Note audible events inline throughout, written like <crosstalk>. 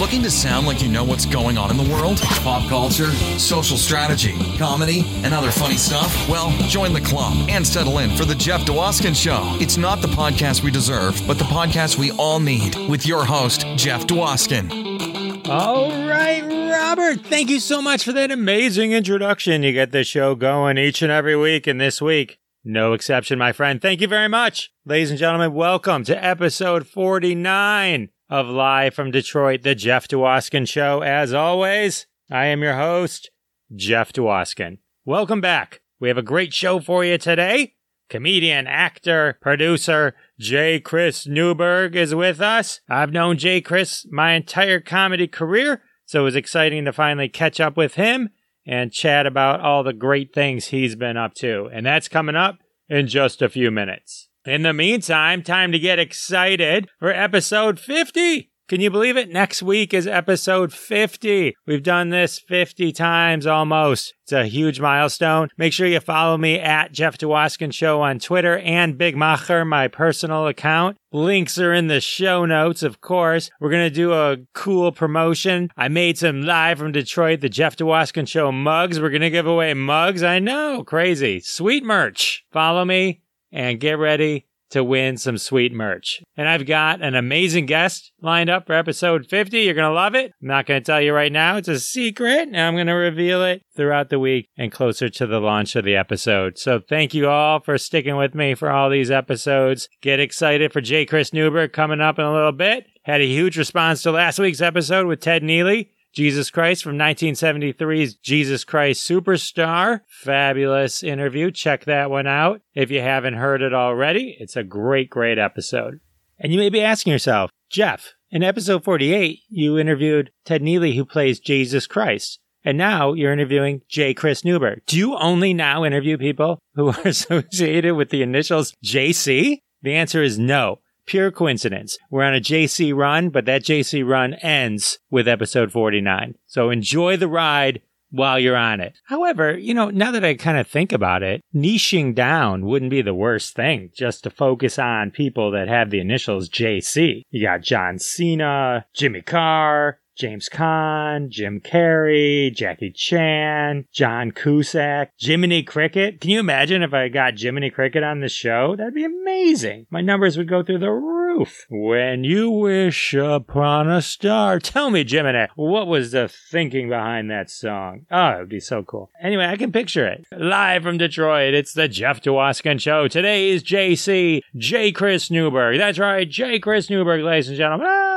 Looking to sound like you know what's going on in the world? Pop culture, social strategy, comedy, and other funny stuff? Well, join the club and settle in for The Jeff Dwoskin Show. It's not the podcast we deserve, but the podcast we all need with your host, Jeff Dwoskin. All right, Robert, thank you so much for that amazing introduction. You get the show going each and every week, and this week, no exception, my friend. Thank you very much. Ladies and gentlemen, welcome to episode 49 of Live from Detroit, the Jeff Dwoskin Show. As always, I am your host, Jeff Dwoskin. Welcome back. We have a great show for you today. Comedian, actor, producer, J. Chris Newberg is with us. I've known J. Chris my entire comedy career, so it was exciting to finally catch up with him and chat about all the great things he's been up to. And that's coming up in just a few minutes. In the meantime, time to get excited for episode 50. Can you believe it? Next week is episode 50. We've done this 50 times almost. It's a huge milestone. Make sure you follow me at Jeff Dwoskin Show on Twitter and Big Macher, my personal account. Links are in the show notes, of course. We're going to do a cool promotion. I made some live from Detroit, the Jeff Dwoskin Show mugs. We're going to give away mugs. I know, crazy. Sweet merch. Follow me and get ready to win some sweet merch. And I've got an amazing guest lined up for episode 50. You're going to love it. I'm not going to tell you right now. It's a secret. And I'm going to reveal it throughout the week and closer to the launch of the episode. So thank you all for sticking with me for all these episodes. Get excited for J. Chris Newberg coming up in a little bit. Had a huge response to last week's episode with Ted Neeley. Jesus Christ from 1973's Jesus Christ Superstar. Fabulous interview. Check that one out if you haven't heard it already. It's a great, great episode. And you may be asking yourself, Jeff, in episode 48, you interviewed Ted Neeley, who plays Jesus Christ. And now you're interviewing J. Chris Newberg. Do you only now interview people who are <laughs> associated with the initials JC? The answer is no pure coincidence. We're on a JC run, but that JC run ends with episode 49. So enjoy the ride while you're on it. However, you know, now that I kind of think about it, niching down wouldn't be the worst thing just to focus on people that have the initials JC. You got John Cena, Jimmy Carr, James Caan, Jim Carrey, Jackie Chan, John Cusack, Jiminy Cricket. Can you imagine if I got Jiminy Cricket on the show? That'd be amazing. My numbers would go through the roof. When you wish upon a star. Tell me, Jiminy, what was the thinking behind that song? Oh, it would be so cool. Anyway, I can picture it. Live from Detroit, it's the Jeff Dwoskin Show. Today is JC, J. Chris Newberg. That's right, J. Chris Newberg, ladies and gentlemen. Ah!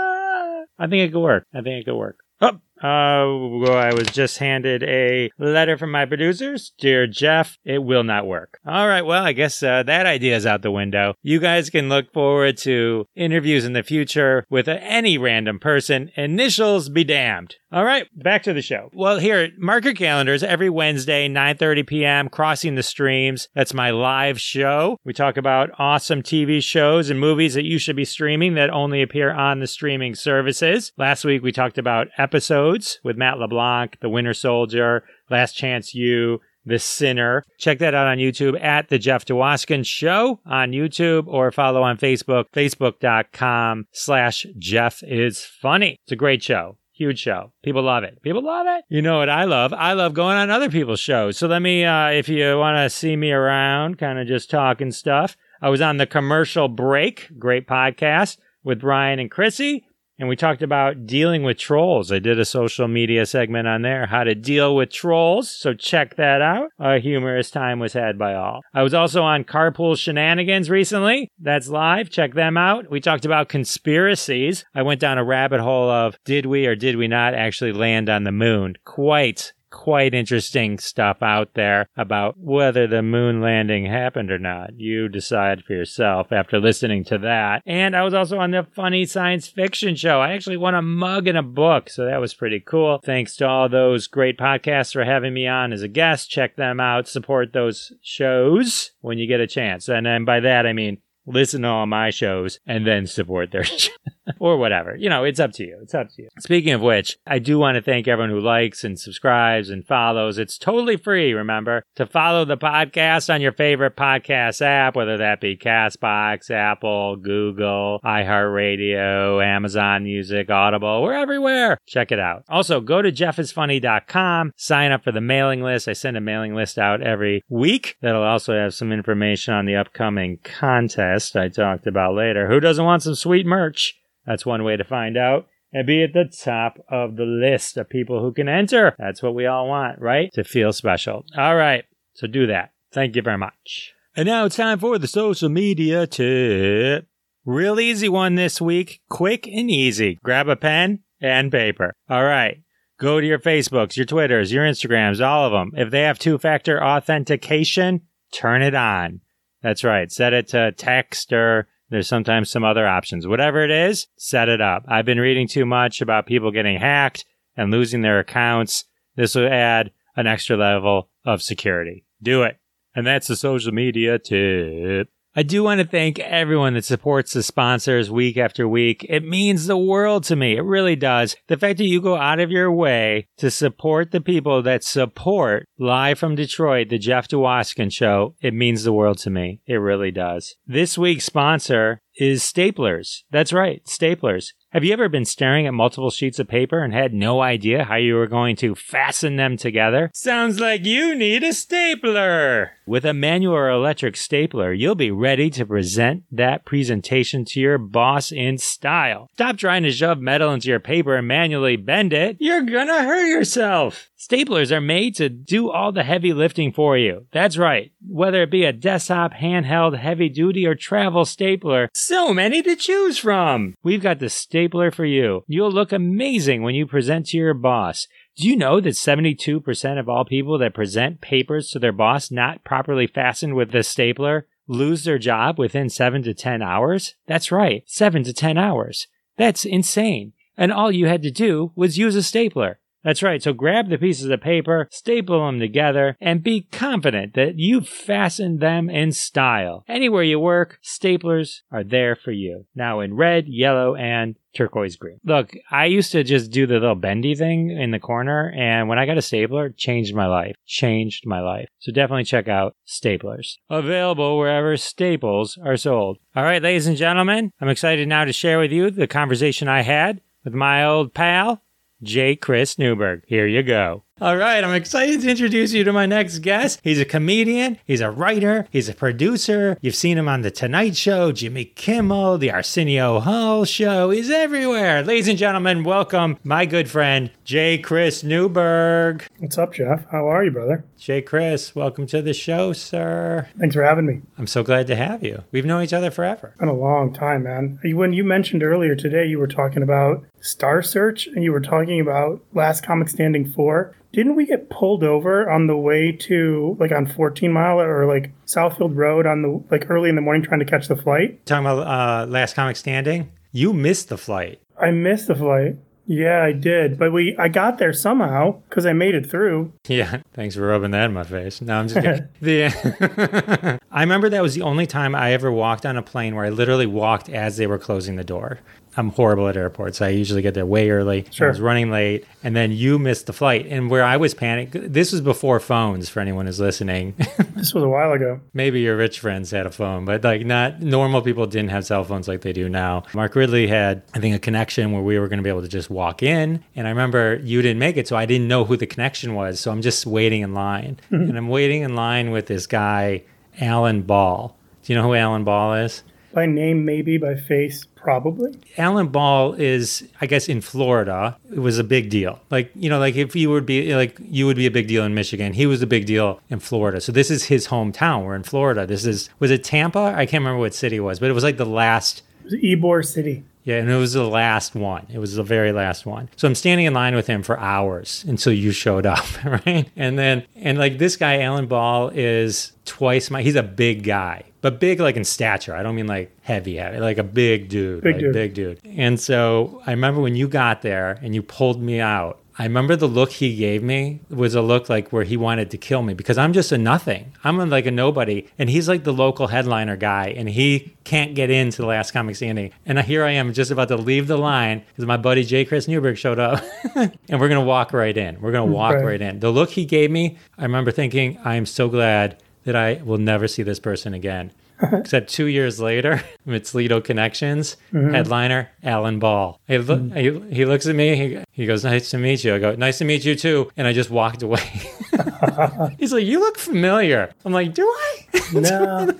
I think it could work. I think it could work. Oh, uh, I was just handed a letter from my producers. Dear Jeff, it will not work. All right, well, I guess uh, that idea is out the window. You guys can look forward to interviews in the future with any random person. Initials be damned. All right, back to the show. Well, here, mark your calendars every Wednesday, 9:30 p.m. Crossing the Streams. That's my live show. We talk about awesome TV shows and movies that you should be streaming that only appear on the streaming services. Last week we talked about episodes with Matt LeBlanc, The Winter Soldier, Last Chance You, the Sinner. Check that out on YouTube at The Jeff Dwoskin Show on YouTube or follow on Facebook, facebook.com slash Jeff is funny. It's a great show. Huge show. People love it. People love it. You know what I love? I love going on other people's shows. So let me, uh, if you want to see me around, kind of just talking stuff. I was on the commercial break. Great podcast with Ryan and Chrissy. And we talked about dealing with trolls. I did a social media segment on there, how to deal with trolls. So check that out. A humorous time was had by all. I was also on Carpool Shenanigans recently. That's live. Check them out. We talked about conspiracies. I went down a rabbit hole of did we or did we not actually land on the moon? Quite quite interesting stuff out there about whether the moon landing happened or not. You decide for yourself after listening to that. And I was also on the funny science fiction show. I actually won a mug and a book, so that was pretty cool. Thanks to all those great podcasts for having me on as a guest. Check them out, support those shows when you get a chance. And then by that, I mean, listen to all my shows, and then support their <laughs> show. or whatever. You know, it's up to you. It's up to you. Speaking of which, I do want to thank everyone who likes and subscribes and follows. It's totally free, remember, to follow the podcast on your favorite podcast app, whether that be Castbox, Apple, Google, iHeartRadio, Amazon Music, Audible. We're everywhere. Check it out. Also, go to jeffisfunny.com, sign up for the mailing list. I send a mailing list out every week that'll also have some information on the upcoming contest I talked about later. Who doesn't want some sweet merch? That's one way to find out. And be at the top of the list of people who can enter. That's what we all want, right? To feel special. All right. So do that. Thank you very much. And now it's time for the social media tip. Real easy one this week. Quick and easy. Grab a pen and paper. All right. Go to your Facebooks, your Twitters, your Instagrams, all of them. If they have two factor authentication, turn it on. That's right. Set it to text or there's sometimes some other options. Whatever it is, set it up. I've been reading too much about people getting hacked and losing their accounts. This will add an extra level of security. Do it. And that's the social media tip. I do want to thank everyone that supports the sponsors week after week. It means the world to me. It really does. The fact that you go out of your way to support the people that support live from Detroit, the Jeff Dwoskin show, it means the world to me. It really does. This week's sponsor is staplers. That's right, staplers. Have you ever been staring at multiple sheets of paper and had no idea how you were going to fasten them together? Sounds like you need a stapler! With a manual or electric stapler, you'll be ready to present that presentation to your boss in style. Stop trying to shove metal into your paper and manually bend it. You're gonna hurt yourself. Staplers are made to do all the heavy lifting for you. That's right. Whether it be a desktop, handheld, heavy duty, or travel stapler, so many to choose from. We've got the stapler for you. You'll look amazing when you present to your boss. Do you know that 72% of all people that present papers to their boss not properly fastened with the stapler lose their job within 7 to 10 hours? That's right, 7 to 10 hours. That's insane. And all you had to do was use a stapler. That's right. So grab the pieces of paper, staple them together, and be confident that you've fastened them in style. Anywhere you work, staplers are there for you. Now in red, yellow, and turquoise green. Look, I used to just do the little bendy thing in the corner, and when I got a stapler, changed my life. Changed my life. So definitely check out staplers. Available wherever staples are sold. All right, ladies and gentlemen, I'm excited now to share with you the conversation I had with my old pal, J. Chris Newberg. Here you go. All right, I'm excited to introduce you to my next guest. He's a comedian, he's a writer, he's a producer. You've seen him on The Tonight Show, Jimmy Kimmel, The Arsenio Hall Show. He's everywhere. Ladies and gentlemen, welcome my good friend, J. Chris Newberg. What's up, Jeff? How are you, brother? J. Chris, welcome to the show, sir. Thanks for having me. I'm so glad to have you. We've known each other forever. It's Been a long time, man. When you mentioned earlier today, you were talking about Star Search and you were talking about Last Comic Standing 4 didn't we get pulled over on the way to like on 14 mile or like Southfield Road on the like early in the morning trying to catch the flight? Talking about uh, Last Comic Standing, you missed the flight. I missed the flight. Yeah, I did, but we I got there somehow because I made it through. Yeah, <laughs> thanks for rubbing that in my face. No, I'm just kidding. <laughs> the, <laughs> I remember that was the only time I ever walked on a plane where I literally walked as they were closing the door. I'm horrible at airports. I usually get there way early. Sure. I was running late, and then you missed the flight. And where I was panicked, this was before phones for anyone who's listening. <laughs> this was a while ago. Maybe your rich friends had a phone, but like not normal people didn't have cell phones like they do now. Mark Ridley had, I think, a connection where we were going to be able to just walk in. And I remember you didn't make it, so I didn't know who the connection was. So I'm just waiting in line. Mm-hmm. and I'm waiting in line with this guy, Alan Ball. Do you know who Alan Ball is? By name, maybe. By face, probably. Alan Ball is, I guess, in Florida. It was a big deal. Like you know, like if you would be like you would be a big deal in Michigan, he was a big deal in Florida. So this is his hometown. We're in Florida. This is was it Tampa? I can't remember what city it was, but it was like the last. It was Ybor City. Yeah, and it was the last one. It was the very last one. So I'm standing in line with him for hours until you showed up, <laughs> right? And then and like this guy Alan Ball is twice my he's a big guy. But big like in stature. I don't mean like heavy heavy, like a big dude. Big like dude. big dude. And so I remember when you got there and you pulled me out I remember the look he gave me was a look like where he wanted to kill me because I'm just a nothing. I'm like a nobody. And he's like the local headliner guy and he can't get into the last comic standing. And here I am just about to leave the line because my buddy J. Chris Newberg showed up <laughs> and we're going to walk right in. We're going to walk right. right in. The look he gave me, I remember thinking, I am so glad that I will never see this person again. <laughs> Except two years later, <laughs> it's Lido Connections, mm-hmm. headliner Alan Ball. He, lo- mm-hmm. he, he, looks at me, he, he goes, Nice to meet you. I go, Nice to meet you too. And I just walked away. <laughs> He's like, You look familiar. I'm like, Do I? no.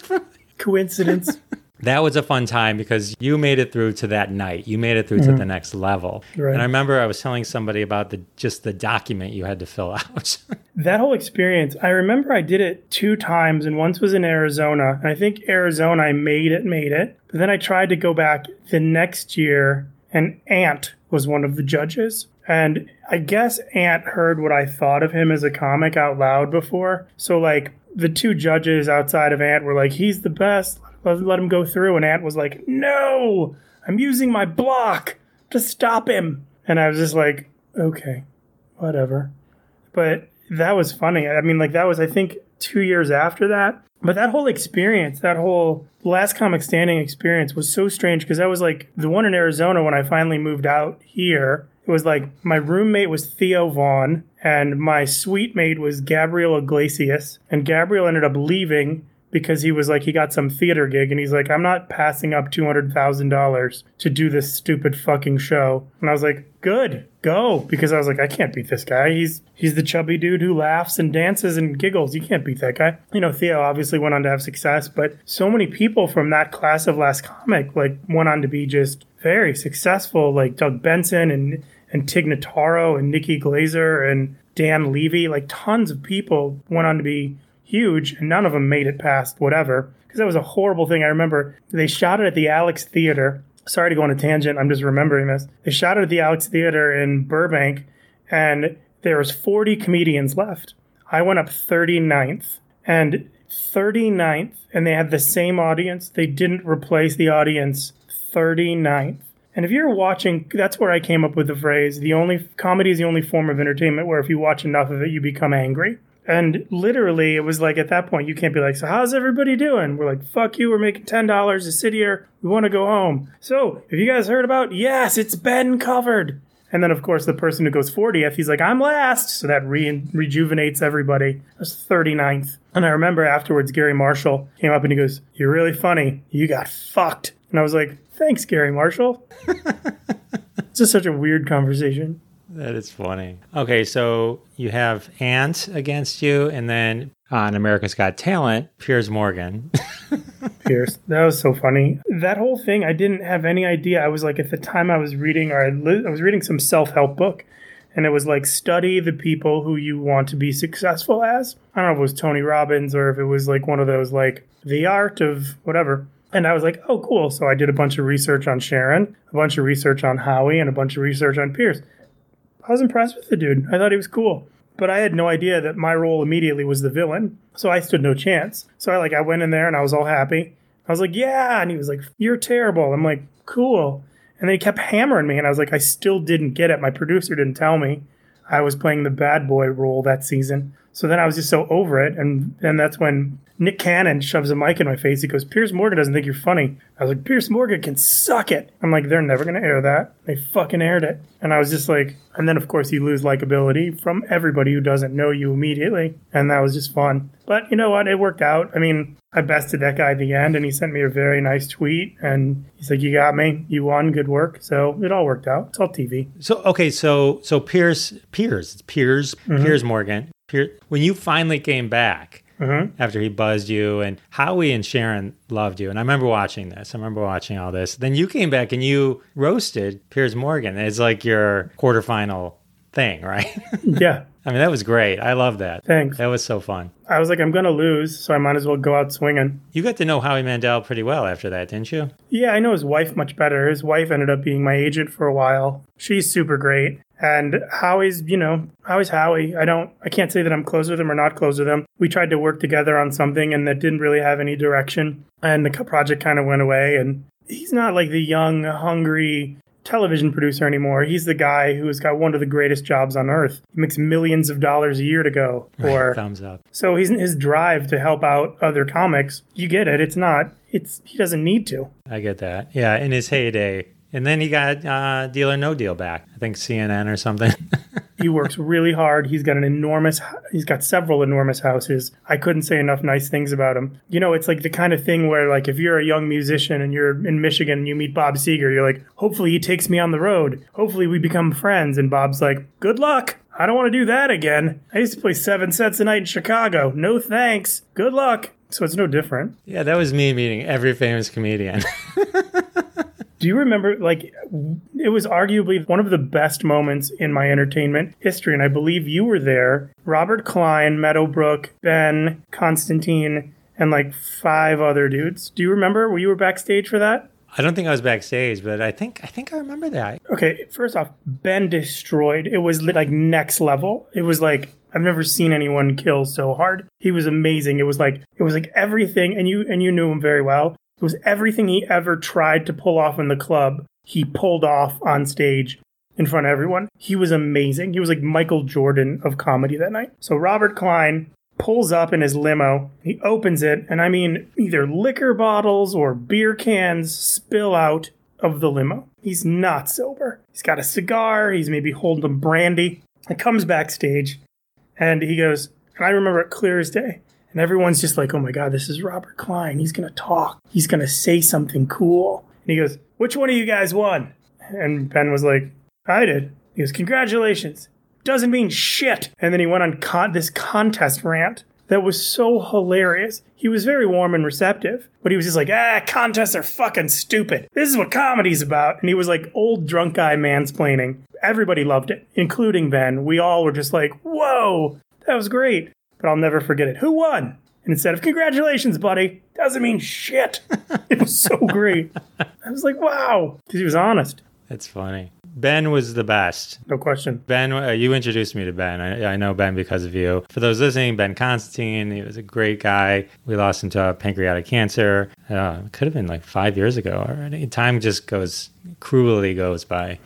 Coincidence that was a fun time because you made it through to that night. You made it through mm-hmm. to the next level. Right. And I remember I was telling somebody about the just the document you had to fill <laughs> out. that whole experience, I remember I did it two times and once was in Arizona. And I think Arizona I made it, made it. But then I tried to go back the next year and Ant was one of the judges. And I guess Ant heard what I thought of him as a comic out loud before. So like the two judges outside of Ant were like, he's the best let, him go through. And Ant was like, no, I'm using my block to stop him. And I was just like, okay, whatever. But that was funny. I mean, like, that was, I think, two years after that. But that whole experience, that whole last comic standing experience was so strange because I was like the one in Arizona when I finally moved out here. It was like my roommate was Theo Von and my suite mate was Gabriel Iglesias. And Gabriel ended up leaving because he was like he got some theater gig and he's like I'm not passing up $200,000 to do this stupid fucking show. And I was like, "Good. Go." Because I was like, I can't beat this guy. He's he's the chubby dude who laughs and dances and giggles. You can't beat that guy. You know, Theo obviously went on to have success, but so many people from that class of last comic like went on to be just very successful like Doug Benson and and Tig Notaro and Nikki Glazer and Dan Levy, like tons of people went on to be huge, and none of them made it past whatever. Because that was a horrible thing. I remember they shot it at the Alex Theater. Sorry to go on a tangent. I'm just remembering this. They shot it at the Alex Theater in Burbank, and there was 40 comedians left. I went up 39th, and 39th, and they had the same audience. They didn't replace the audience 39th. And if you're watching, that's where I came up with the phrase: the only comedy is the only form of entertainment where if you watch enough of it, you become angry. And literally, it was like at that point, you can't be like, So, how's everybody doing? We're like, Fuck you, we're making $10 to sit here. We want to go home. So, have you guys heard about? Yes, it's been covered. And then, of course, the person who goes 40th, he's like, I'm last. So that re- rejuvenates everybody. That's 39th. And I remember afterwards, Garry Marshall came up and he goes, You're really funny. You got fucked. And I was like, Thanks, Garry Marshall. <laughs> it's just such a weird conversation. That is funny. Okay, so you have Ant against you, and then on America's Got Talent, Piers Morgan. <laughs> Piers, that was so funny. That whole thing, I didn't have any idea. I was like, at the time I was reading, or I, li- I was reading some self help book, and it was like, study the people who you want to be successful as. I don't know if it was Tony Robbins or if it was like one of those, like, the art of whatever. And I was like, oh, cool. So I did a bunch of research on Sharon, a bunch of research on Howie, and a bunch of research on Piers. I was impressed with the dude. I thought he was cool. But I had no idea that my role immediately was the villain. So I stood no chance. So I like I went in there and I was all happy. I was like, yeah. And he was like, you're terrible. I'm like, cool. And then he kept hammering me and I was like, I still didn't get it. My producer didn't tell me I was playing the bad boy role that season. So then I was just so over it. And then that's when Nick Cannon shoves a mic in my face. He goes, Piers Morgan doesn't think you're funny. I was like, Piers Morgan can suck it. I'm like, they're never going to air that. They fucking aired it. And I was just like, and then of course you lose likability from everybody who doesn't know you immediately. And that was just fun. But you know what? It worked out. I mean, I bested that guy at the end and he sent me a very nice tweet and he's like, You got me. You won. Good work. So it all worked out. It's all TV. So, okay. So, so Piers, Piers, it's Piers, mm-hmm. Piers Morgan. Piers, when you finally came back, mm-hmm. after he buzzed you, and Howie and Sharon loved you. And I remember watching this. I remember watching all this. Then you came back and you roasted Piers Morgan. It's like your quarterfinal thing, right? <laughs> yeah. I mean, that was great. I love that. Thanks. That was so fun. I was like, I'm going to lose, so I might as well go out swinging. You got to know Howie Mandel pretty well after that, didn't you? Yeah, I know his wife much better. His wife ended up being my agent for a while. She's super great. And Howie's, you know, Howie's Howie. I don't, I can't say that I'm close with him or not close with him. We tried to work together on something and that didn't really have any direction. And the project kind of went away. And he's not like the young, hungry television producer anymore. He's the guy who's got one of the greatest jobs on earth. He makes millions of dollars a year to go. <laughs> Or Thumbs up. so he's his drive to help out other comics. You get it. It's not. It's he doesn't need to. I get that. Yeah, in his heyday. And then he got uh, Deal or No Deal back. I think CNN or something. <laughs> He works really hard. He's got an enormous. He's got several enormous houses. I couldn't say enough nice things about him. You know, it's like the kind of thing where, like, if you're a young musician and you're in Michigan and you meet Bob Seger, you're like, hopefully he takes me on the road. Hopefully we become friends. And Bob's like, good luck. I don't want to do that again. I used to play seven sets a night in Chicago. No thanks. Good luck. So it's no different. yeah, that was me meeting every famous comedian. <laughs> Do you remember, like, it was arguably one of the best moments in my entertainment history, and I believe you were there. Robert Klein, Meadowbrook, Ben, Constantine, and like five other dudes. Do you remember? Were you were backstage for that? I don't think I was backstage, but I think I think I remember that. Okay, first off, Ben destroyed. It was like next level. It was like I've never seen anyone kill so hard. He was amazing. It was like it was like everything, and you and you knew him very well. It was everything he ever tried to pull off in the club. He pulled off on stage in front of everyone. He was amazing. He was like Michael Jordan of comedy that night. So Robert Klein pulls up in his limo. He opens it, and I mean, either liquor bottles or beer cans spill out of the limo. He's not sober. He's got a cigar. He's maybe holding brandy. He comes backstage, and he goes, and I remember it clear as day. And everyone's just like, oh my God, this is Robert Klein. He's going to talk. He's going to say something cool. And he goes, which one of you guys won? And Ben was like, I did. He goes, congratulations. Doesn't mean shit. And then he went on con- this contest rant that was so hilarious. He was very warm and receptive, but he was just like, ah, contests are fucking stupid. This is what comedy's about. And he was like old drunk guy mansplaining. Everybody loved it, including Ben. We all were just like, whoa, that was great. But I'll never forget it. Who won? And instead of congratulations, buddy, doesn't mean shit. <laughs> it was so great. I was like, wow, because he was honest. That's funny. Ben was the best. No question. Ben, uh, you introduced me to Ben. I, I know Ben because of you. For those listening, Ben Constantine, he was a great guy. We lost him to pancreatic cancer. Uh, it could have been like five years ago already. Time just goes, cruelly goes by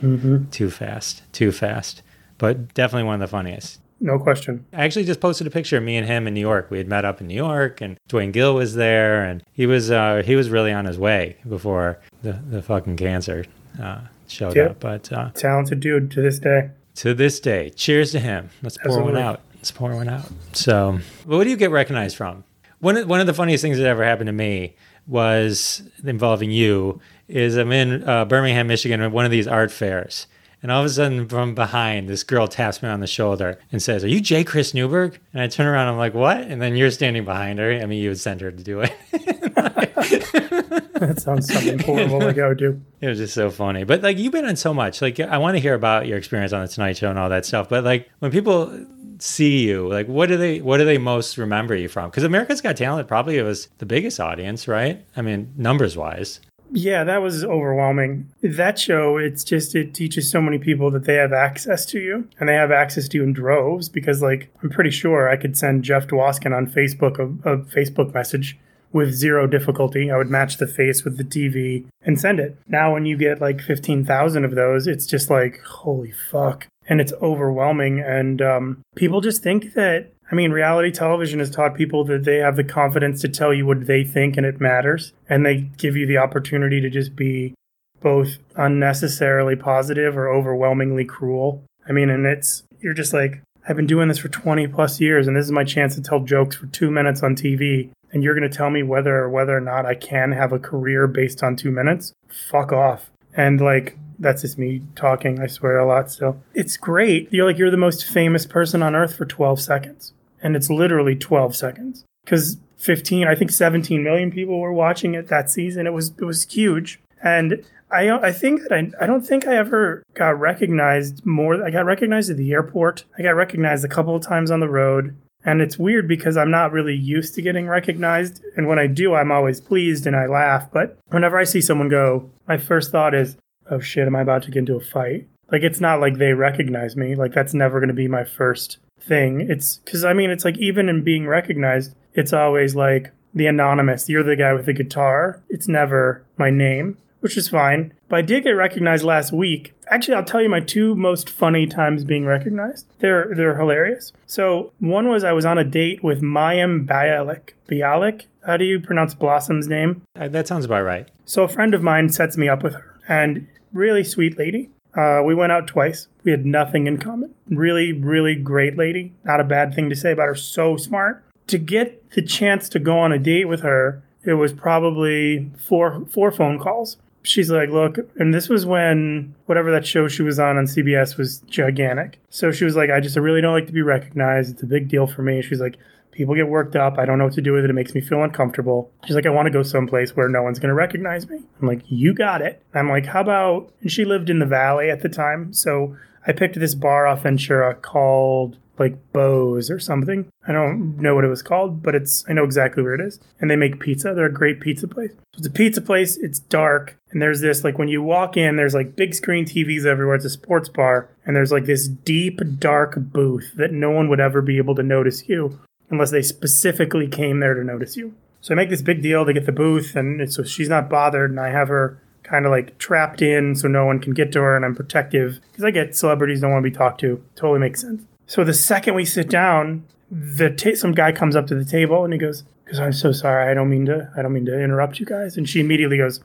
too fast, too fast. But definitely one of the funniest. No question. I actually just posted a picture of me and him in New York. We had met up in New York, and Dwayne Gill was there, and he was uh, he was really on his way before the, the fucking cancer uh, showed Yeah. up. But uh, Talented dude to this day. to this day, cheers to him. Let's pour one out. Let's pour one out. So, what do you get recognized from? One of, one of the funniest things that ever happened to me was involving you. Is I'm in uh, Birmingham, Michigan, at one of these art fairs. And all of a sudden, from behind, this girl taps me on the shoulder and says, Are you J. Chris Newberg? And I turn around, I'm like, What? And then you're standing behind her. I mean, you would send her to do it. <laughs> That sounds something horrible like I would do. It was just so funny. But like you've been on so much. Like I want to hear about your experience on the Tonight Show and all that stuff. But like when people see you, like what do they what do they most remember you from? Because America's Got Talent probably was the biggest audience, right? I mean, numbers wise. Yeah, that was overwhelming. That show, it's just, it teaches so many people that they have access to you and they have access to you in droves because, like, I'm pretty sure I could send Jeff Dwoskin on Facebook a, a Facebook message with zero difficulty. I would match the face with the TV and send it. Now, when you get like 15,000 of those, it's just like, holy fuck. And it's overwhelming. And um, people just think that I mean, reality television has taught people that they have the confidence to tell you what they think and it matters. And they give you the opportunity to just be both unnecessarily positive or overwhelmingly cruel. I mean, and it's, you're just like, I've been doing this for 20 plus years and this is my chance to tell jokes for two minutes on TV. And you're going to tell me whether or whether or not I can have a career based on two minutes? Fuck off. And like, that's just me talking. I swear a lot still. It's great. You're like, you're the most famous person on earth for 12 seconds and it's literally 12 seconds. Because 15 i think 17 million people were watching it that season. It was it was huge. And i i think that i, I don't think i ever got recognized more i got recognized at the airport. I got recognized a couple of times on the road. And it's weird because i'm not really used to getting recognized. And when i do i'm always pleased and i laugh. But whenever i see someone go my first thought is oh shit am i about to get into a fight? Like it's not like they recognize me. Like that's never going to be my first thing. It's because I mean, it's like even in being recognized, it's always like the anonymous. You're the guy with the guitar. It's never my name. which is fine. But I did get recognized last week. Actually, I'll tell you my two most funny times being recognized. They're they're hilarious. So one was I was on a date with Mayim Bialik. Bialik? How do you pronounce Blossom's name? Uh, that sounds about right. So a friend of mine sets me up with her, and really sweet lady. Uh, we went out twice. We had nothing in common. Really, really great lady. Not a bad thing to say about her. So smart. To get the chance to go on a date with her, it was probably four four phone calls. She's like, look, and this was when whatever that show she was on on CBS was gigantic. So she was like, I just I really don't like to be recognized. It's a big deal for me. She's like, people get worked up. I don't know what to do with it. It makes me feel uncomfortable. She's like, I want to go someplace where no one's going to recognize me. I'm like, you got it. I'm like, how about, and she lived in the valley at the time. So I picked this bar off Ventura called like Bose or something. I don't know what it was called, but it's I know exactly where it is. And they make pizza. They're a great pizza place. It's a pizza place. It's dark, and there's this like when you walk in, there's like big screen TVs everywhere. It's a sports bar, and there's like this deep dark booth that no one would ever be able to notice you unless they specifically came there to notice you. So I make this big deal to get the booth, and so she's not bothered, and I have her kind of like trapped in so no one can get to her, and I'm protective because I get celebrities don't want to be talked to. Totally makes sense. So the second we sit down, the ta- some guy comes up to the table and he goes, "Because I'm so sorry, I don't mean to, I don't mean to interrupt you guys." And she immediately goes,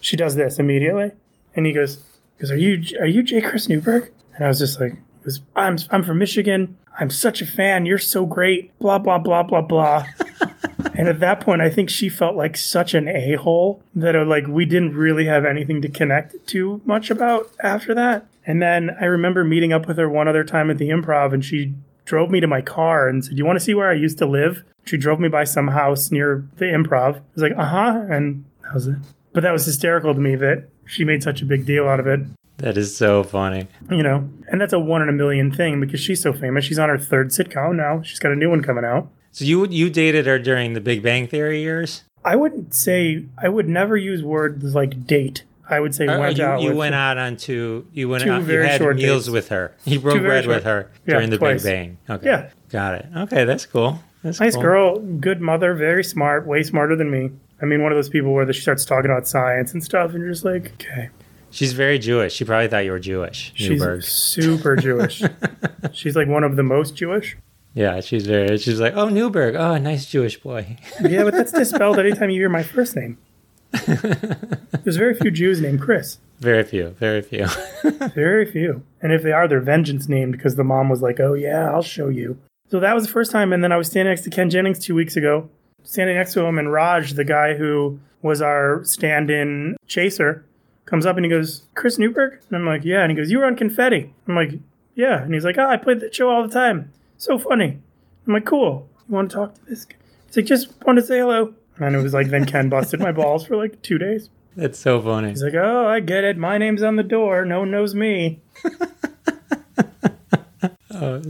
she does this immediately, and he goes, "Because are you are you J. Chris Newberg?" And I was just like, "Because I'm I'm from Michigan. I'm such a fan. You're so great. Blah blah blah blah blah." <laughs> and at that point, I think she felt like such an a hole that uh, like we didn't really have anything to connect too much about after that. And then I remember meeting up with her one other time at the improv, and she drove me to my car and said, You want to see where I used to live? She drove me by some house near the improv. I was like, Uh huh. And that was it. But that was hysterical to me that she made such a big deal out of it, That is so funny. you know? And that's a one in a million thing because she's so famous. She's on her third sitcom now. She's got a new one coming out. So you you dated her during the Big Bang Theory years? I wouldn't say, I would never use words like date. I would say or went you, out you with went out on two. You went Two out. You had short meals dates. with her. You broke bread short- with her Yeah, during the twice. Big Bang. Okay. Yeah. Got it. Okay, that's cool. That's Nice cool. girl, good mother, very smart, way smarter than me. I mean, one of those people where she starts talking about science and stuff, and you're just like, okay. She's very Jewish. She probably thought you were Jewish. She's Newberg. super Jewish. <laughs> she's like one of the most Jewish. Yeah, she's very. She's like, oh, Newberg. Oh, nice Jewish boy. <laughs> Yeah, but that's dispelled anytime you hear my first name. <laughs> There's very few Jews named Chris. very few. Very few. Very few. And if they are, they're vengeance named because the mom was like, oh, yeah, I'll show you. So that was the first time. And then I was standing next to Ken Jennings two weeks ago, standing next to him, and Raj, the guy who was our stand in chaser, comes up and he goes, Chris Newberg? And I'm like, yeah. And he goes, you were on Confetti. I'm like, yeah. And he's like, oh, I played that show all the time. So funny. I'm like, cool. You want to talk to this guy? He's like, just want to say hello. And it was like, then Ken busted my balls for like two days. that's so funny. He's like, oh, I get it. My name's on the door. No one knows me. <laughs>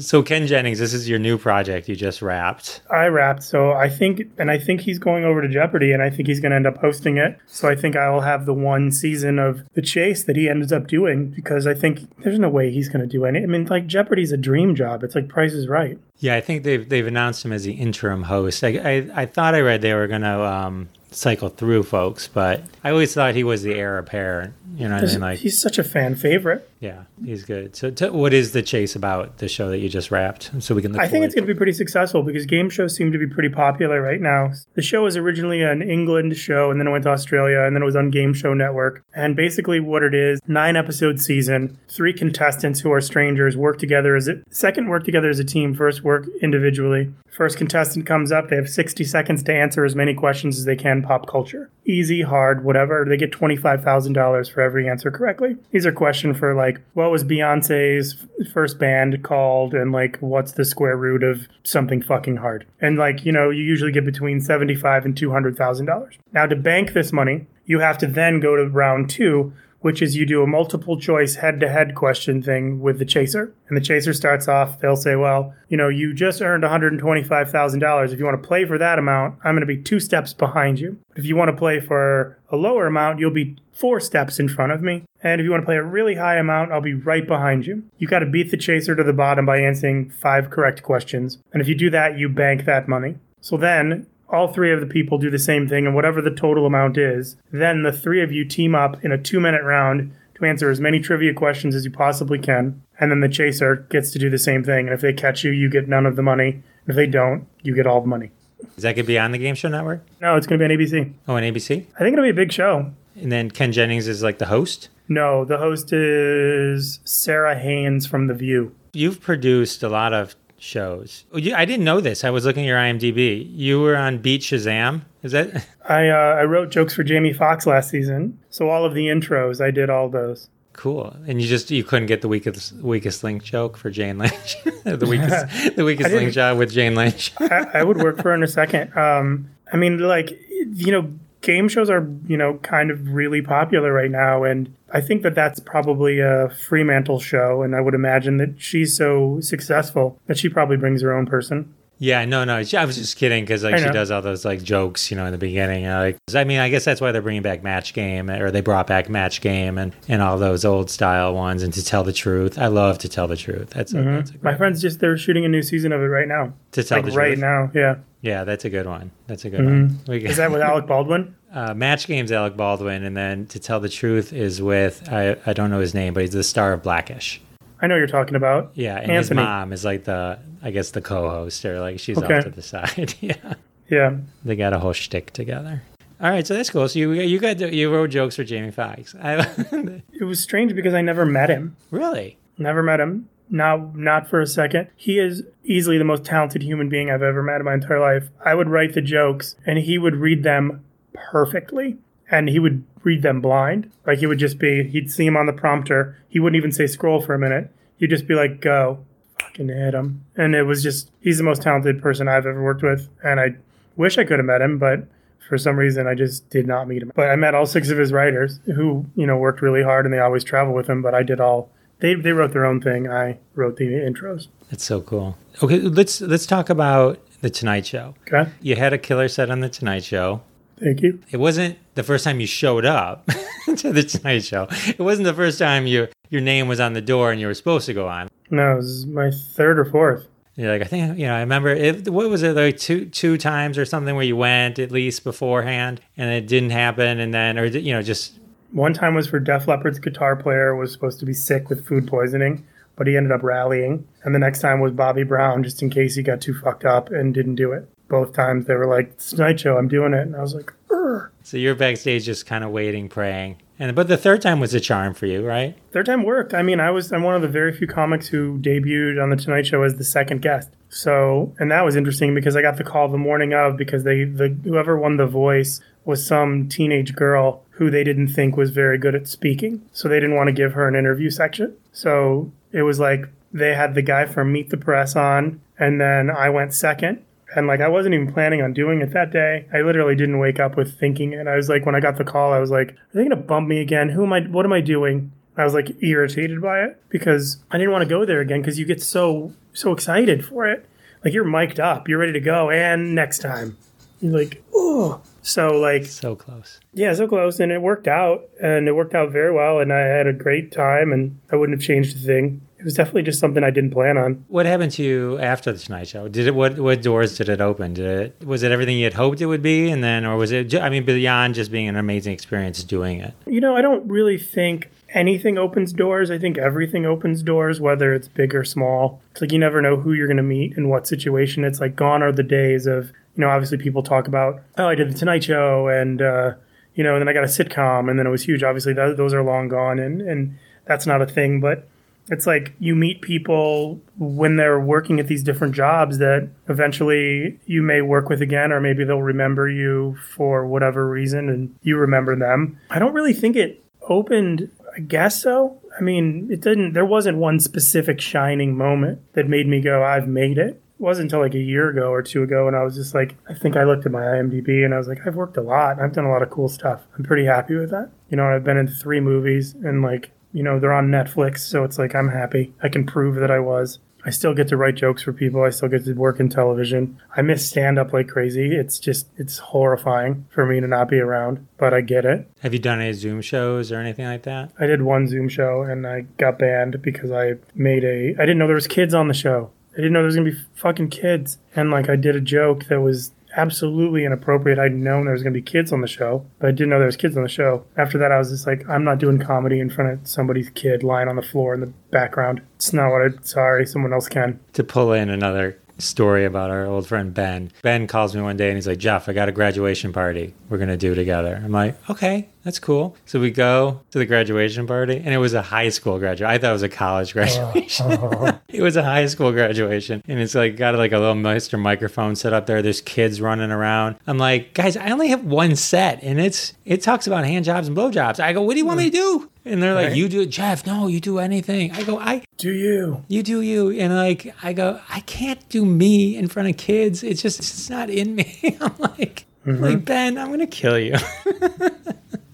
So Ken Jennings, this is your new project you just wrapped. I wrapped, so I think, and I think he's going over to Jeopardy, and I think he's going to end up hosting it. So I think I will have the one season of the chase that he ends up doing because I think there's no way he's going to do any. I mean, like Jeopardy's a dream job. It's like Price is Right. Yeah, I think they've they've announced him as the interim host. I I, I thought I read they were gonna um, cycle through folks, but I always thought he was the heir apparent. You know what I mean? Like, he's such a fan favorite. yeah, he's good. So, t- what is the chase about the show that you just wrapped? So we can. Look I think it's going to be pretty successful because game shows seem to be pretty popular right now. The show was originally an England show and then it went to Australia and then it was on Game Show Network. And basically, what it is nine episode season, three contestants who are strangers work together as a second work together as a team, first work individually. First contestant comes up, they have 60 seconds to answer as many questions as they can pop culture. Easy, hard, whatever. They get $25,000 for every answer correctly. These are questions for like, what was Beyonce's first band called and like, what's the square root of something fucking hard? And like, you know, you usually get between 75 and $200,000. Now to bank this money, you have to then go to round two, which is you do a multiple choice head to head question thing with the chaser. And the chaser starts off, they'll say, well, you know, you just earned $125,000. If you want to play for that amount, I'm going to be two steps behind you. If you want to play for a lower amount, you'll be four steps in front of me. And if you want to play a really high amount, I'll be right behind you. You got to beat the chaser to the bottom by answering five correct questions. And if you do that, you bank that money. So then all three of the people do the same thing, and whatever the total amount is, then the three of you team up in a two minute round to answer as many trivia questions as you possibly can. And then the chaser gets to do the same thing. And if they catch you, you get none of the money. If they don't, you get all the money. Is that going to be on the Game Show Network? No, it's going to be on ABC. Oh, on ABC? I think it'll be a big show. And then Ken Jennings is like the host? No, the host is Sara Haines from The View. You've produced a lot of shows. Oh, I didn't know this. I was looking at your IMDb. You were on Beat Shazam. Is that? <laughs> I uh, I wrote jokes for Jamie Foxx last season, so all of the intros I did all those. Cool. And you just you couldn't get the weakest weakest link joke for Jane Lynch. <laughs> the weakest <laughs> the weakest link job with Jane Lynch. I, I would work for her in a second. Um, I mean, like you know, game shows are you know kind of really popular right now, and I think that that's probably a Fremantle show, and I would imagine that she's so successful that she probably brings her own person. yeah, no, no. I was just kidding because like she does all those like jokes, you know, in the beginning. uh, Like, I mean, I guess that's why they're bringing back Match Game, or they brought back Match Game and and all those old style ones. And to tell the truth, I love to tell the truth. That's a, that's a My friends just they're shooting a new season of it right now, to tell like the truth, right now. Yeah, Yeah, that's a good one. That's a good one. Is that with <laughs> Alec Baldwin? Uh, Match Game's Alec Baldwin, and then To Tell the Truth is with I I don't know his name, but he's the star of Blackish. I know you're talking about. Yeah, and his mom is like the I guess the co-host or like she's Okay. off to the side. <laughs> yeah, Yeah, they got a whole shtick together. All right, so that's cool. So you you got you wrote jokes for Jamie Foxx. I, <laughs> it was strange because I never met him. really? Never met him. Not not for a second. He is easily the most talented human being I've ever met in my entire life. I would write the jokes and he would read them perfectly. And he would read them blind. Like he would just be he'd see him on the prompter. He wouldn't even say scroll for a minute. He'd just be like, go. Fucking hit him. And it was just he's the most talented person I've ever worked with. And I wish I could have met him, but for some reason I just did not meet him. But I met all six of his writers who, you know, worked really hard and they always travel with him, but I did all they they wrote their own thing. I wrote the intros. That's so cool. Okay, let's let's talk about the Tonight Show. Okay. You had a killer set on the Tonight Show. Thank you. It wasn't the first time you showed up <laughs> to the Tonight Show. It wasn't the first time you your name was on the door and you were supposed to go on. No, it was my third or fourth. You're like, I think you know. I remember it. What was it like two two times or something where you went at least beforehand and it didn't happen, and then or you know just One time was for Def Leppard's guitar player was supposed to be sick with food poisoning, but he ended up rallying. And the next time was Bobby Brown, just in case he got too fucked up and didn't do it. Both times they were like, "It's Tonight Show, I'm doing it," and I was like, "Urgh." so you're backstage just kind of waiting, praying. And but the third time was a charm for you, right? Third time worked. I mean, I was I'm one of the very few comics who debuted on the Tonight Show as the second guest. So, and that was interesting because I got the call the morning of because they the whoever won the voice was some teenage girl who they didn't think was very good at speaking. So they didn't want to give her an interview section. So it was like they had the guy from Meet the Press on and then I went second. And like I wasn't even planning on doing it that day. I literally didn't wake up with thinking it. I was like when I got the call, I was like, are they gonna bump me again? Who am I what am I doing? I was like irritated by it because I didn't want to go there again because you get so so excited for it. Like you're mic'd up, you're ready to go, and next time. You're like, oh. So like So close. yeah, so close, and it worked out, and it worked out very well, and I had a great time, and I wouldn't have changed a thing. It was definitely just something I didn't plan on. What happened to you after the Tonight Show? Did it? What what doors did it open? Did it? Was it everything you had hoped it would be, and then, or was it? I mean, beyond just being an amazing experience doing it. You know, I don't really think anything opens doors. I think everything opens doors, whether it's big or small. It's like you never know who you're going to meet in what situation. It's like gone are the days of, you know, obviously people talk about, oh, I did the Tonight Show and, uh, you know, and then I got a sitcom and then it was huge. Obviously, th- those are long gone and, and that's not a thing. But it's like you meet people when they're working at these different jobs that eventually you may work with again, or maybe they'll remember you for whatever reason and you remember them. I don't really think it opened, I guess so. I mean, it didn't, there wasn't one specific shining moment that made me go, I've made it. It wasn't until like a year ago or two ago, and I was just like, I think I looked at my IMDb and I was like, I've worked a lot. I've done a lot of cool stuff. I'm pretty happy with that. You know, I've been in three movies and like, you know, they're on Netflix, so it's like I'm happy. I can prove that I was. I still get to write jokes for people. I still get to work in television. I miss stand up like crazy. It's just, it's horrifying for me to not be around, but I get it. Have you done any Zoom shows or anything like that? I did one Zoom show and I got banned because I made a, I didn't know there was kids on the show. I didn't know there was to be fucking kids. And like I did a joke that was absolutely inappropriate. I'd known there was going to be kids on the show, but I didn't know there was kids on the show. After that, I was just like, I'm not doing comedy in front of somebody's kid lying on the floor in the background. It's not what I. Sorry, someone else can. To pull in another story about our old friend Ben. Ben calls me one day and he's like, Jeff, I got a graduation party we're going to do together. I'm like, okay, that's cool. So we go to the graduation party and it was a high school graduation. I thought it was a college oh. graduation. <laughs> it was a high school graduation. And it's like, got like a little Meister microphone set up there. There's kids running around. I'm like, guys, I only have one set and it's, it talks about hand jobs and blow jobs. I go, what do you want me to do? And they're like, Right. you do it, Jeff. No, you do anything. I go, I, Do you? you do you and like i go i can't do me in front of kids it's just it's not in me <laughs> i'm like I'm like ben i'm gonna kill you <laughs>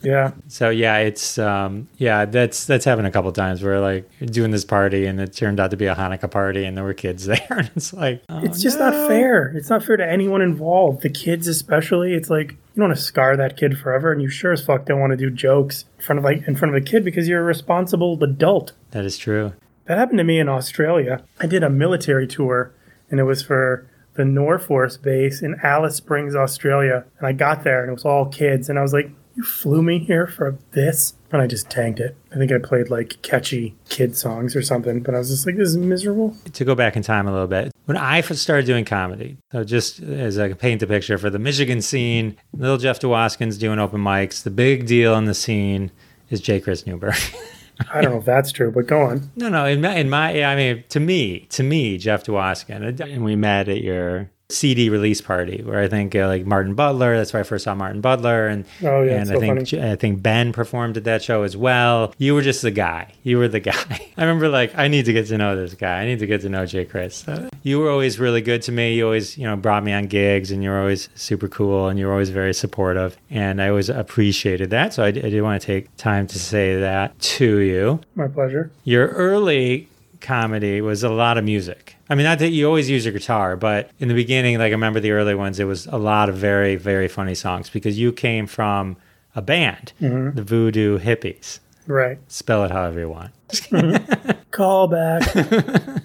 Yeah. so yeah it's um yeah that's that's happened a couple times where like you're doing this party and it turned out to be a hanukkah party and there were kids <laughs> there and it's like oh, It's just not fair. It's not fair to anyone involved. The kids, especially. It's like you don't want to scar that kid forever, and you sure as fuck don't want to do jokes in front of like in front of a kid because you're a responsible adult. that is true That happened to me in Australia. I did a military tour, and it was for the Norforce base in Alice Springs, Australia. And I got there, and it was all kids, and I was like, "You flew me here for this?" And I just tanked it. I think I played like catchy kid songs or something, but I was just like, "This is miserable." to go back in time a little bit, when I first started doing comedy, so just as I can paint the picture for the Michigan scene, little Jeff Dwoskins doing open mics, the big deal in the scene is J. Chris Newberg. <laughs> I don't know if that's true, but go on. no, no, in my, in my, I mean, to me, to me, Jeff Dwoskin, and we met at your CD release party where I think uh, like Martin Butler, that's where I first saw Martin Butler, and Oh, yeah, and it's I think funny. I think Ben performed at that show as well. You were just the guy. You were the <laughs> guy. I remember like I need to get to know this guy. I need to get to know J. Chris. So you were always really good to me. You always you know brought me on gigs, and you were always super cool, and you were always very supportive, and I always appreciated that. So I did want to take time to say that to you. My pleasure. Your early comedy was a lot of music. I mean, not that you always use your guitar, but in the beginning, like I remember the early ones, it was a lot of very, very funny songs because you came from a band, mm-hmm. the Voodoo Hippies. Right. Spell it however you want. <laughs> Call back.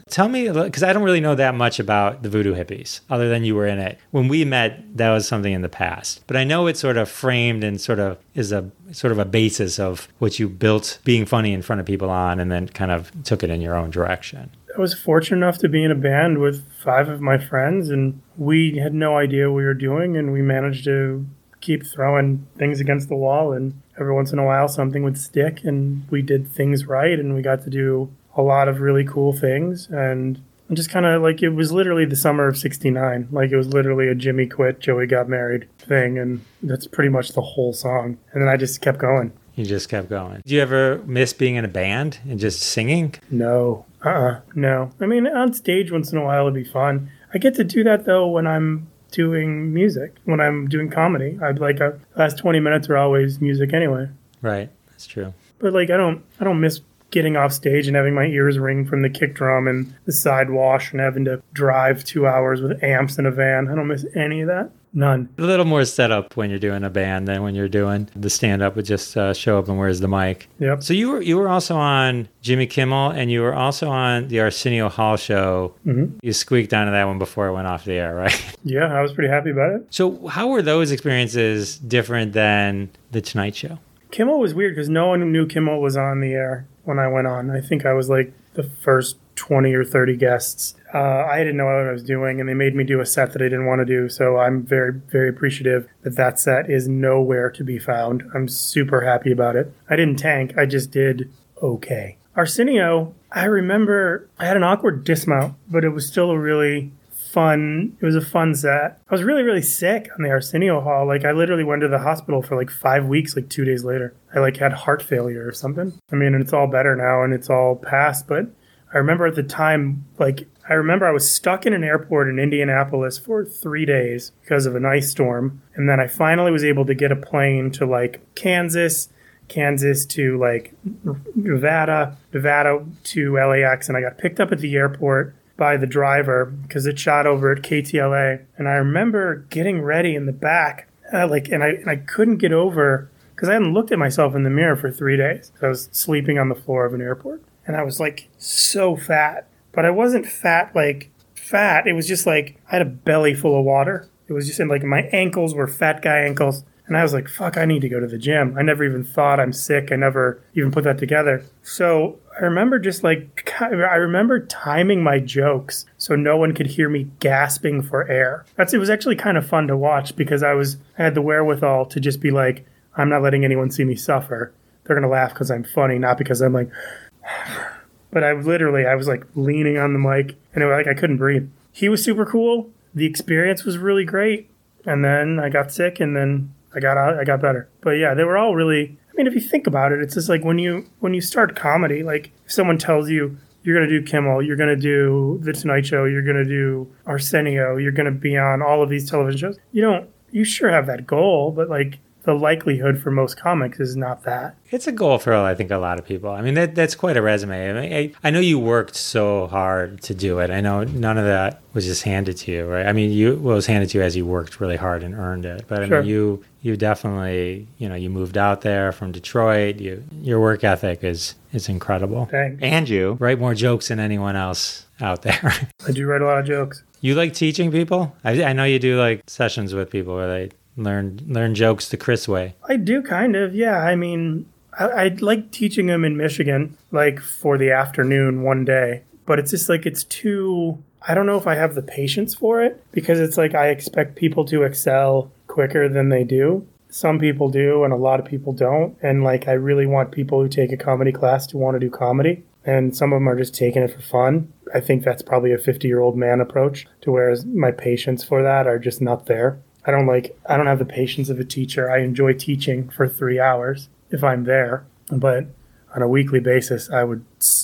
<laughs> Tell me, because I don't really know that much about the Voodoo Hippies, other than you were in it. When we met, that was something in the past. But I know it's sort of framed and sort of is a sort of a basis of what you built being funny in front of people on, and then kind of took it in your own direction. I was fortunate enough to be in a band with five of my friends, and we had no idea what we were doing, and we managed to keep throwing things against the wall, and every once in a while something would stick, and we did things right, and we got to do a lot of really cool things, and and just kind of like it was literally the summer of 69 like it was literally a jimmy quit joey got married thing and that's pretty much the whole song. And then i just kept going You just kept going. Do you ever miss being in a band and just singing? No. Uh uh No. I mean, on stage once in a while would be fun. I get to do that though when I'm doing music, when I'm doing comedy. I'd like, uh, last 20 minutes are always music anyway. Right, that's true. But like, I don't, I don't miss getting off stage and having my ears ring from the kick drum and the side wash and having to drive two hours with amps in a van. I don't miss any of that. None. A little more setup when you're doing a band than when you're doing the stand up with just uh, show up and where's the mic. Yep. So you were you were also on Jimmy Kimmel and you were also on the Arsenio Hall show. Mhm. You squeaked onto that one before it went off the air, <laughs> right? Yeah, I was pretty happy about it. So how were those experiences different than the Tonight Show? Kimmel was weird because no one knew Kimmel was on the air when I went on. I think I was like the first 20 or 30 guests. Uh, I didn't know what I was doing, and they made me do a set that I didn't want to do. So I'm very, very appreciative that that set is nowhere to be found. I'm super happy about it. I didn't tank, I just did okay. Arsenio, I remember I had an awkward dismount, but it was still a really fun. It was a fun set. I was really, really sick on the Arsenio Hall. Like I literally went to the hospital for like five weeks, like two days later. I like had heart failure or something. I mean, it's all better now and it's all past. But I remember at the time, like I remember I was stuck in an airport in Indianapolis for three days because of an ice storm, and then I finally was able to get a plane to like Kansas. Kansas to like Nevada, Nevada to LAX, and I got picked up at the airport by the driver because it shot over at KTLA. And I remember getting ready in the back, uh, like, and I and I couldn't get over because I hadn't looked at myself in the mirror for three days. I was sleeping on the floor of an airport, and I was like so fat, but I wasn't fat like fat. It was just like I had a belly full of water. It was just in like my ankles were fat guy ankles. And I was like, fuck, I need to go to the gym. I never even thought I'm sick. I never even put that together. So I remember just like, I remember timing my jokes so no one could hear me gasping for air. That's, it was actually kind of fun to watch because I was, I had the wherewithal to just be like, I'm not letting anyone see me suffer. They're going to laugh because I'm funny, not because I'm like, <sighs> but I literally, I was like leaning on the mic and it was like I couldn't breathe. He was super cool. The experience was really great. And then I got sick and then I got out, I got better. But yeah, they were all really. I mean, if you think about it, it's just like when you when you start comedy, like if someone tells you you're gonna do Kimmel, you're gonna do the Tonight Show, you're gonna do Arsenio, you're gonna be on all of these television shows. You don't. You sure have that goal, but like the likelihood for most comics is not that. It's a goal for I think a lot of people. I mean that that's quite a resume. I mean, I, I, know you worked so hard to do it. I know none of that was just handed to you, right? I mean, you well, was handed to you as you worked really hard and earned it. But I sure. mean, you you definitely you know you moved out there from Detroit. You your work ethic is is incredible. Thanks. And you write more jokes than anyone else out there. <laughs> I do write a lot of jokes. You like teaching people? I, I know you do like sessions with people where they learn learn jokes the Chris way. I do kind of, yeah. I mean, I, I like teaching them in Michigan, like for the afternoon one day, but it's just like it's too. I don't know if I have the patience for it because it's like I expect people to excel quicker than they do. Some people do, and a lot of people don't. And like, I really want people who take a comedy class to want to do comedy. And some of them are just taking it for fun. I think that's probably a 50 year old man approach to whereas my patience for that are just not there. I don't like I don't have the patience of a teacher. I enjoy teaching for 3 hours if I'm there, but on a weekly basis I would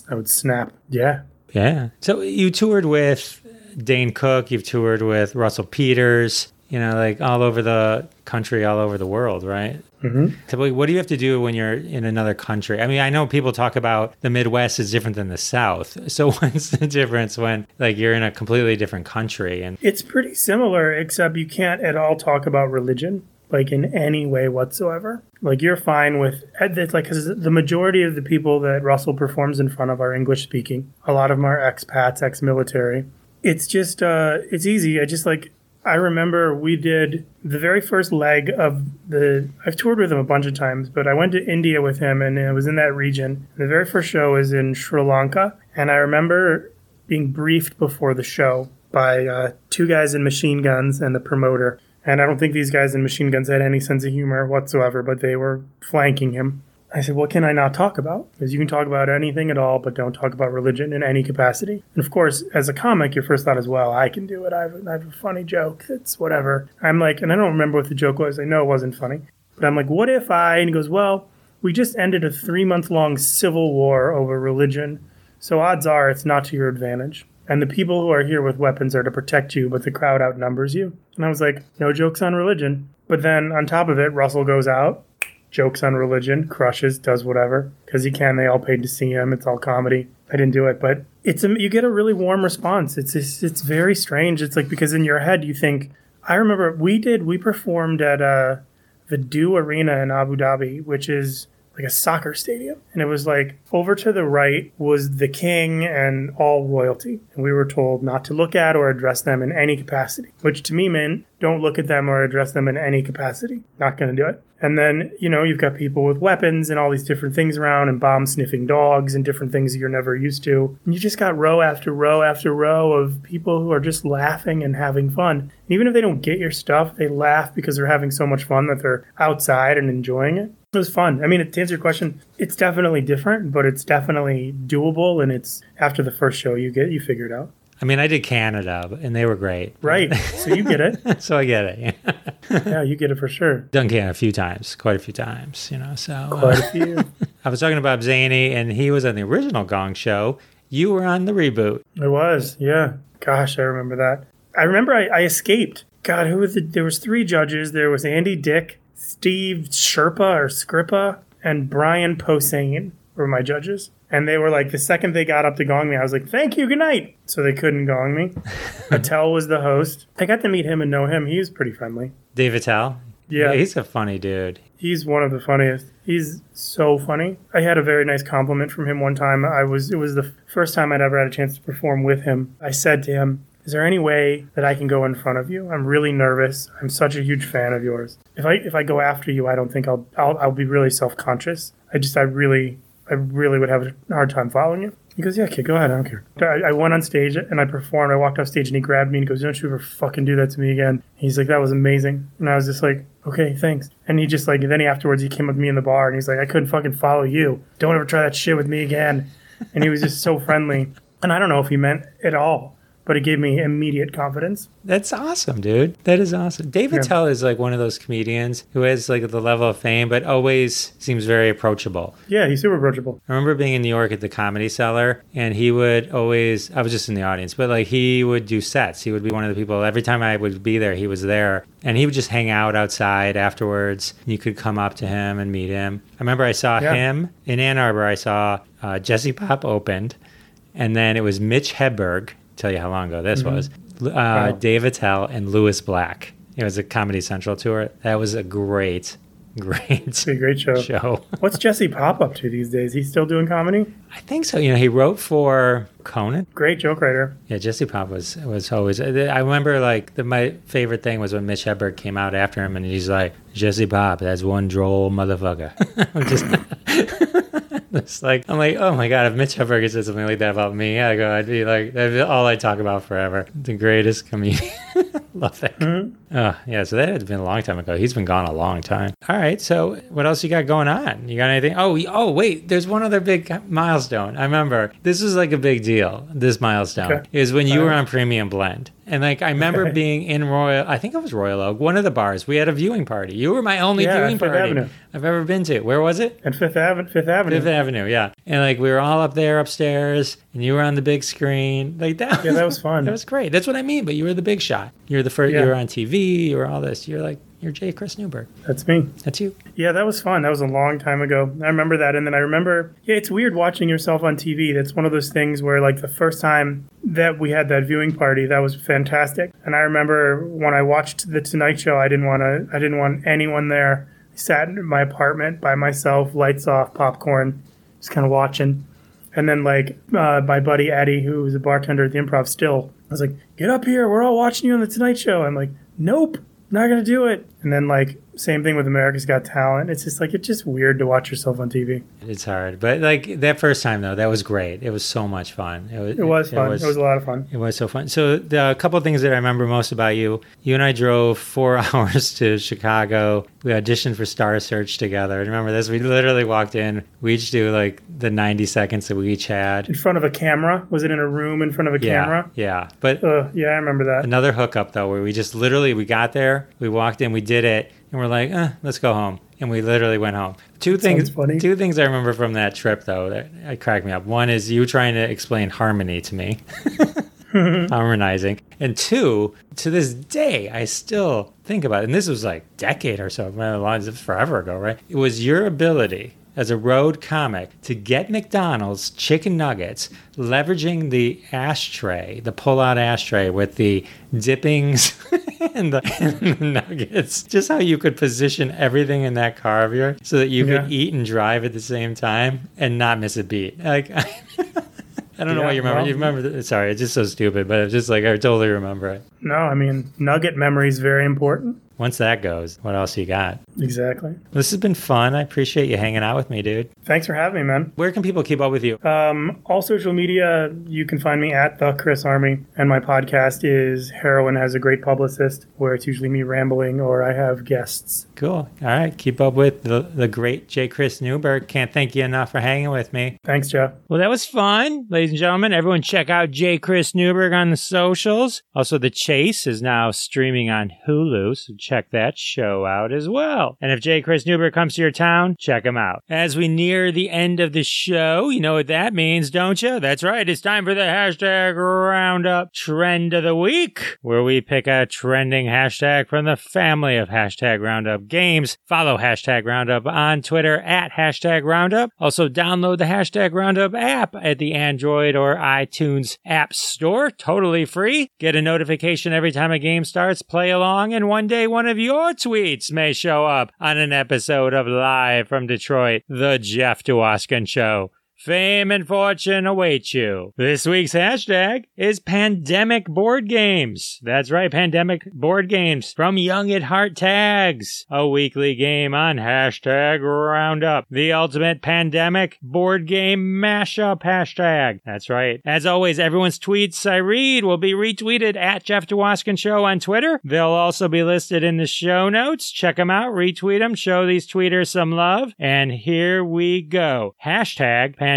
I would snap. Yeah. Yeah. So you toured with Dane Cook, you've toured with Russell Peters, you know, like all over the country, all over the world, right? Mm-hmm. What do you have to do when you're in another country? I mean, I know people talk about the Midwest is different than the South. <laughs> So what's the difference when like you're in a completely different country? And it's pretty similar, except you can't at all talk about religion like in any way whatsoever. Like you're fine with it's like because the majority of the people that Russell performs in front of are English speaking. A lot of them are expats, ex-military. It's just uh, it's easy. I just like I remember we did the very first leg of the. I've toured with him a bunch of times, but I went to India with him and it was in that region. The very first show was in Sri Lanka, and I remember being briefed before the show by uh, two guys in machine guns and the promoter. And I don't think these guys in machine guns had any sense of humor whatsoever, but they were flanking him. I said, What can I not talk about? Because you can talk about anything at all, but don't talk about religion in any capacity. And of course, as a comic, your first thought is, Well, I can do it. I have, I have a funny joke. It's whatever. I'm like, and I don't remember what the joke was. I know it wasn't funny. But I'm like, What if I? And he goes, Well, we just ended a three month long civil war over religion. So odds are it's not to your advantage. And the people who are here with weapons are to protect you, but the crowd outnumbers you. And I was like, No jokes on religion. But then on top of it, Russell goes out jokes on religion, crushes, does whatever because he can. They all paid to see him. It's all comedy. I didn't do it, but it's a, you get a really warm response. It's, it's it's very strange. It's like because in your head you think. I remember we did we performed at uh, the du Arena in Abu Dhabi, which is like a soccer stadium. And it was like over to the right was the king and all royalty. And we were told not to look at or address them in any capacity, which to me meant don't look at them or address them in any capacity. Not going to do it. And then, you know, you've got people with weapons and all these different things around and bomb sniffing dogs and different things that you're never used to. And you just got row after row after row of people who are just laughing and having fun. And even if they don't get your stuff, they laugh because they're having so much fun that they're outside and enjoying it. It was fun. I mean, to answer your question, it's definitely different, but it's definitely doable. And it's after the first show, you get you figure it out. I mean, I did Canada, and they were great. Right. <laughs> So you get it. <laughs> so I get it. yeah, you get it for sure. Done Canada a few times, quite a few times, you know. So quite uh, a few. <laughs> I was talking about Zany, and he was on the original Gong Show. You were on the reboot. I was, yeah. Gosh, I remember that. I remember I, I escaped. God, who was the? There was three judges. There was Andy Dick, Steve Sherpa or Scrippa, and Brian Posehn were my judges. And they were like, the second they got up to gong me, I was like, thank you, good night. So they couldn't gong me. <laughs> Attell was the host. I got to meet him and know him. He was pretty friendly. Dave Attell? Yeah. yeah. He's a funny dude. He's one of the funniest. He's so funny. I had a very nice compliment from him one time. I was it was the first time I'd ever had a chance to perform with him. I said to him, Is there any way that I can go in front of you? I'm really nervous. I'm such a huge fan of yours. If I if I go after you, I don't think I'll I'll, I'll be really self conscious. I just I really I really would have a hard time following you. He goes, yeah, kid, go ahead. I don't care. I, I went on stage and I performed. I walked off stage and he grabbed me and goes, don't you ever fucking do that to me again. He's like, that was amazing. And I was just like, okay, thanks. And he just like, then he afterwards, he came up to me in the bar and he's like, I couldn't fucking follow you. Don't ever try that shit with me again. And he was just so friendly. And I don't know if he meant it all, but it gave me immediate confidence. That's awesome, dude. That is awesome. David Yeah. Tell is like one of those comedians who has like the level of fame, but always seems very approachable. Yeah, he's super approachable. I remember being in New York at the Comedy Cellar, and he would always, I was just in the audience, but like he would do sets. He would be one of the people, every time I would be there, he was there. And he would just hang out outside afterwards. You could come up to him and meet him. I remember I saw Yeah. him in Ann Arbor. I saw uh, Jesse Popp opened, and then it was Mitch Hedberg. Tell you how long ago this was. Uh, Wow. Dave Attell and Lewis Black. It was a Comedy Central tour. That was a great, <laughs> great a great show. show. What's Jesse Popp up to these days? He's still doing comedy? I think so. You know, he wrote for Conan. Great joke writer. Yeah, Jesse Popp was was always. I remember like the, my favorite thing was when Mitch Hedberg came out after him, and he's like, "Jesse Popp, that's one droll motherfucker." <laughs> Just. It's like I'm like, oh my god! If Mitch Hedberg said something like that about me, I go, I'd be like, that'd be all I talk about forever. The greatest comedian. <laughs> <laughs> Love that. Mm-hmm. Oh yeah, so that had been a long time ago. He's been gone a long time. All right, so what else you got going on? You got anything? Oh, oh wait, there's one other big milestone. I remember this was like a big deal. This milestone Okay. is when you were on Premium Blend, and like I remember Okay. being in Royal. I think it was Royal Oak, one of the bars. We had a viewing party. You were my only Yeah, viewing party Avenue. I've ever been to. Where was it? And Fifth Avenue. Fifth Avenue. Fifth Avenue, yeah. And like we were all up there upstairs, and you were on the big screen. Like that. Yeah, that was fun. <laughs> that was great. That's what I mean. But you were the big shot. You were the first. You're on TV. You were all this. You're like you're J. Chris Newberg. That's me. That's you. Yeah, that was fun. That was a long time ago. I remember that. And then I remember, yeah, it's weird watching yourself on TV. That's one of those things where, like, the first time that we had that viewing party, that was fantastic. And I remember when I watched The Tonight Show, I didn't want to, I didn't want anyone there. I sat in my apartment by myself, lights off, popcorn, just kind of watching. And then, like, uh, my buddy Eddie, who was a bartender at the improv still, I was like, get up here. We're all watching you on The Tonight Show. I'm like, nope, not going to do it. And then, like, same thing with America's Got Talent. It's just like, it's just weird to watch yourself on TV. It's hard, but like that first time though, that was great. It was so much fun. It was. It was fun. It was, a lot of fun. It was so fun. So the a couple of things that I remember most about you, you and I drove four <laughs> hours to Chicago. We auditioned for Star Search together. Remember this? We literally walked in. We each do like the 90 seconds that we each had. In front of a camera? Was it in a room in front of a Yeah, camera? yeah. But Uh, yeah, I remember that. another hookup though, where we just literally we got there, we walked in, we did it, and we're like, eh, let's go home. And we literally went home. Two things. funny. Two things I remember from that trip though that, cracked me up. One is you trying to explain harmony to me, <laughs> harmonizing, and two, to this day, I still think about it. And this was like decade or so, man, a lot- forever ago, right? It was your ability as a road comic to get McDonald's chicken nuggets, leveraging the ashtray, the pull-out ashtray with the dippings <laughs> and, the, and the nuggets. Just how you could position everything in that car of yours so that you Yeah. could eat and drive at the same time and not miss a beat. Like. <laughs> I don't know why you remember. well- you remember? The, sorry, it's just so stupid, but it's just like I totally remember it. No, I mean, nugget memory is very important. Once that goes, what else you got? Exactly. This has been fun. I appreciate you hanging out with me, dude. Thanks for having me, man. Where can people keep up with you? Um, all social media, you can find me at the Chris Army, and my podcast is Heroin Has a Great Publicist, where it's usually me rambling or I have guests. Cool. All right. Keep up with the, the great J. Chris Newberg. Can't thank you enough for hanging with me. Thanks, Jeff. Well, that was fun, ladies and gentlemen. Everyone, check out J. Chris Newberg on the socials. Also, The Chase is now streaming on Hulu, so check that show out as well. And if J. Chris Newberg comes to your town, check him out. As we near the end of the show, you know what that means, don't you? That's right. It's time for the hashtag roundup trend of the week, where we pick a trending hashtag from the family of hashtag roundup games. Follow hashtag roundup on Twitter at hashtag roundup. Also, download the hashtag roundup app at the Android or iTunes App Store, totally free. Get a notification every time a game starts, play along, and one day one of your tweets may show up on an episode of Live from Detroit, The Jeff Dwoskin Show. Fame and fortune await you. This week's hashtag is pandemic board games. That's right, pandemic board games from Young at Heart Tags, a weekly game on hashtag roundup, the ultimate pandemic board game mashup hashtag. That's right. As always, everyone's tweets I read will be retweeted at Jeff Dwoskin Show on Twitter. They'll also be listed in the show notes. Check them out, retweet them, show these tweeters some love. And here we go. Hashtag pandemic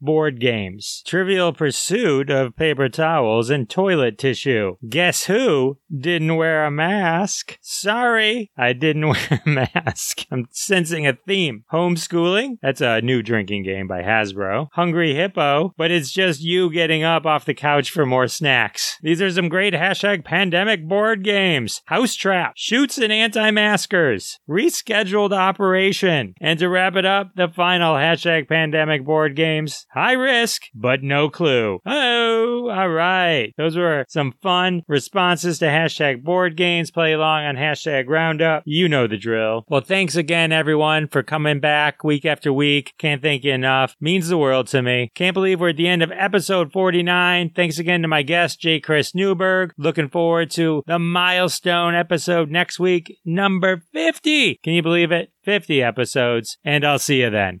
board games. Trivial pursuit of paper towels and toilet tissue. Guess who didn't wear a mask? Sorry, I didn't <laughs> wear a mask. I'm sensing a theme. Homeschooling? That's a new drinking game by Hasbro. Hungry Hippo, but it's just you getting up off the couch for more snacks. These are some great hashtag pandemic board games. House Trap, Shoots and Anti-Maskers, Rescheduled Operation, and to wrap it up, the final hashtag pandemic board games. High risk, but no clue. Oh, all right. Those were some fun responses to hashtag board games. Play along on hashtag roundup. You know the drill. Well, thanks again, everyone, for coming back week after week. Can't thank you enough. Means the world to me. Can't believe we're at the end of episode 49. Thanks again to my guest, J. Chris Newberg. Looking forward to the milestone episode next week, number 50. Can you believe it? 50 episodes. And I'll see you then.